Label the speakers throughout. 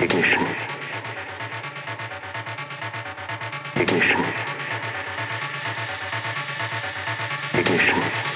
Speaker 1: Ignition. Ignition. Ignition.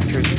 Speaker 2: temperatures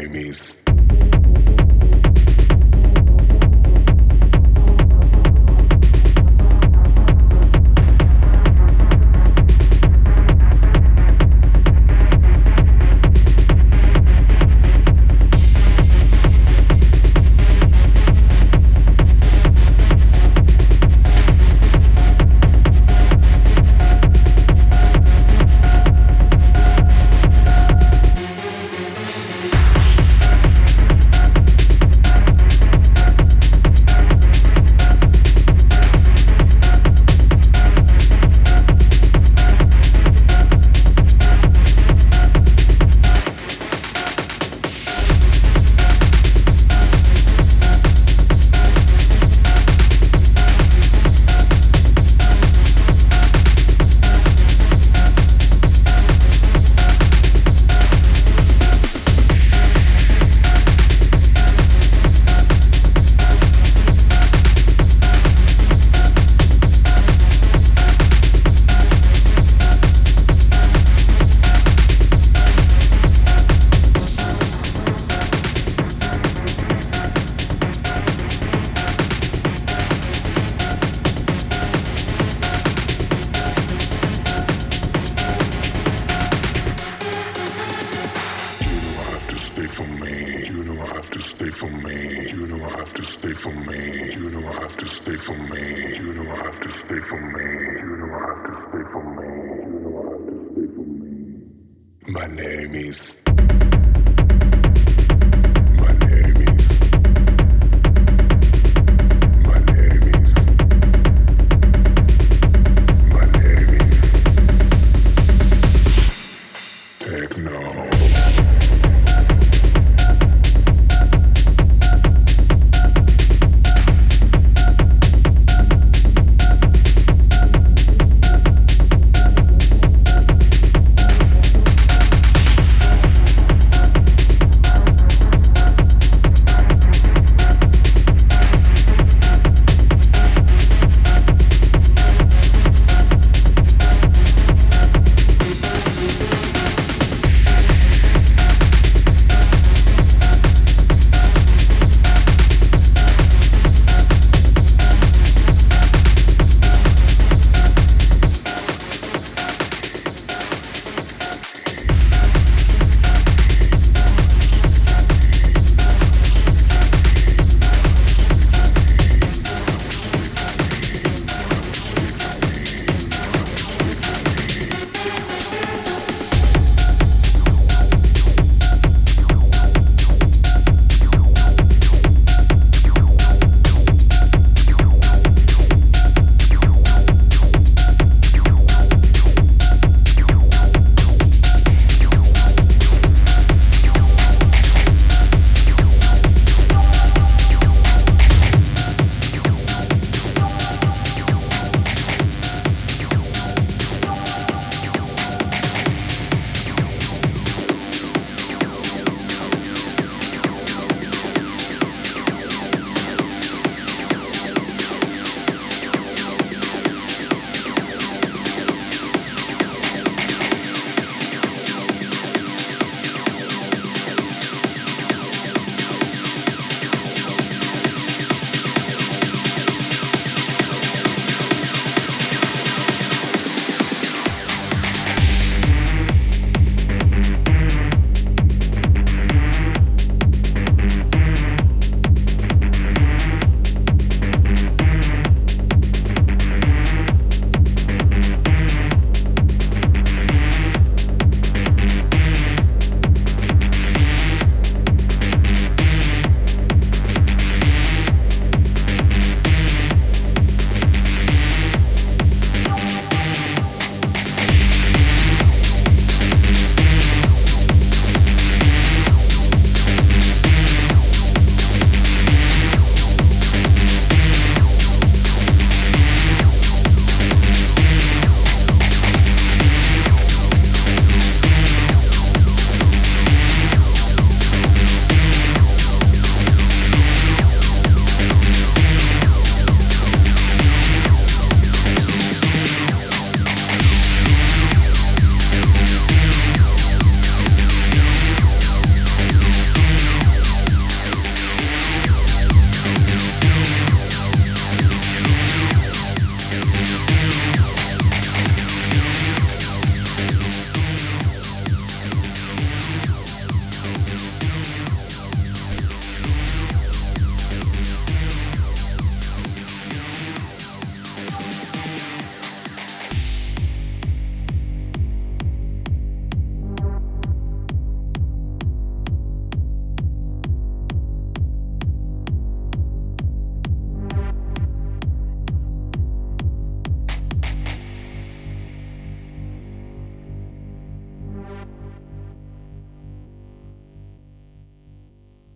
Speaker 2: enemies. Techno.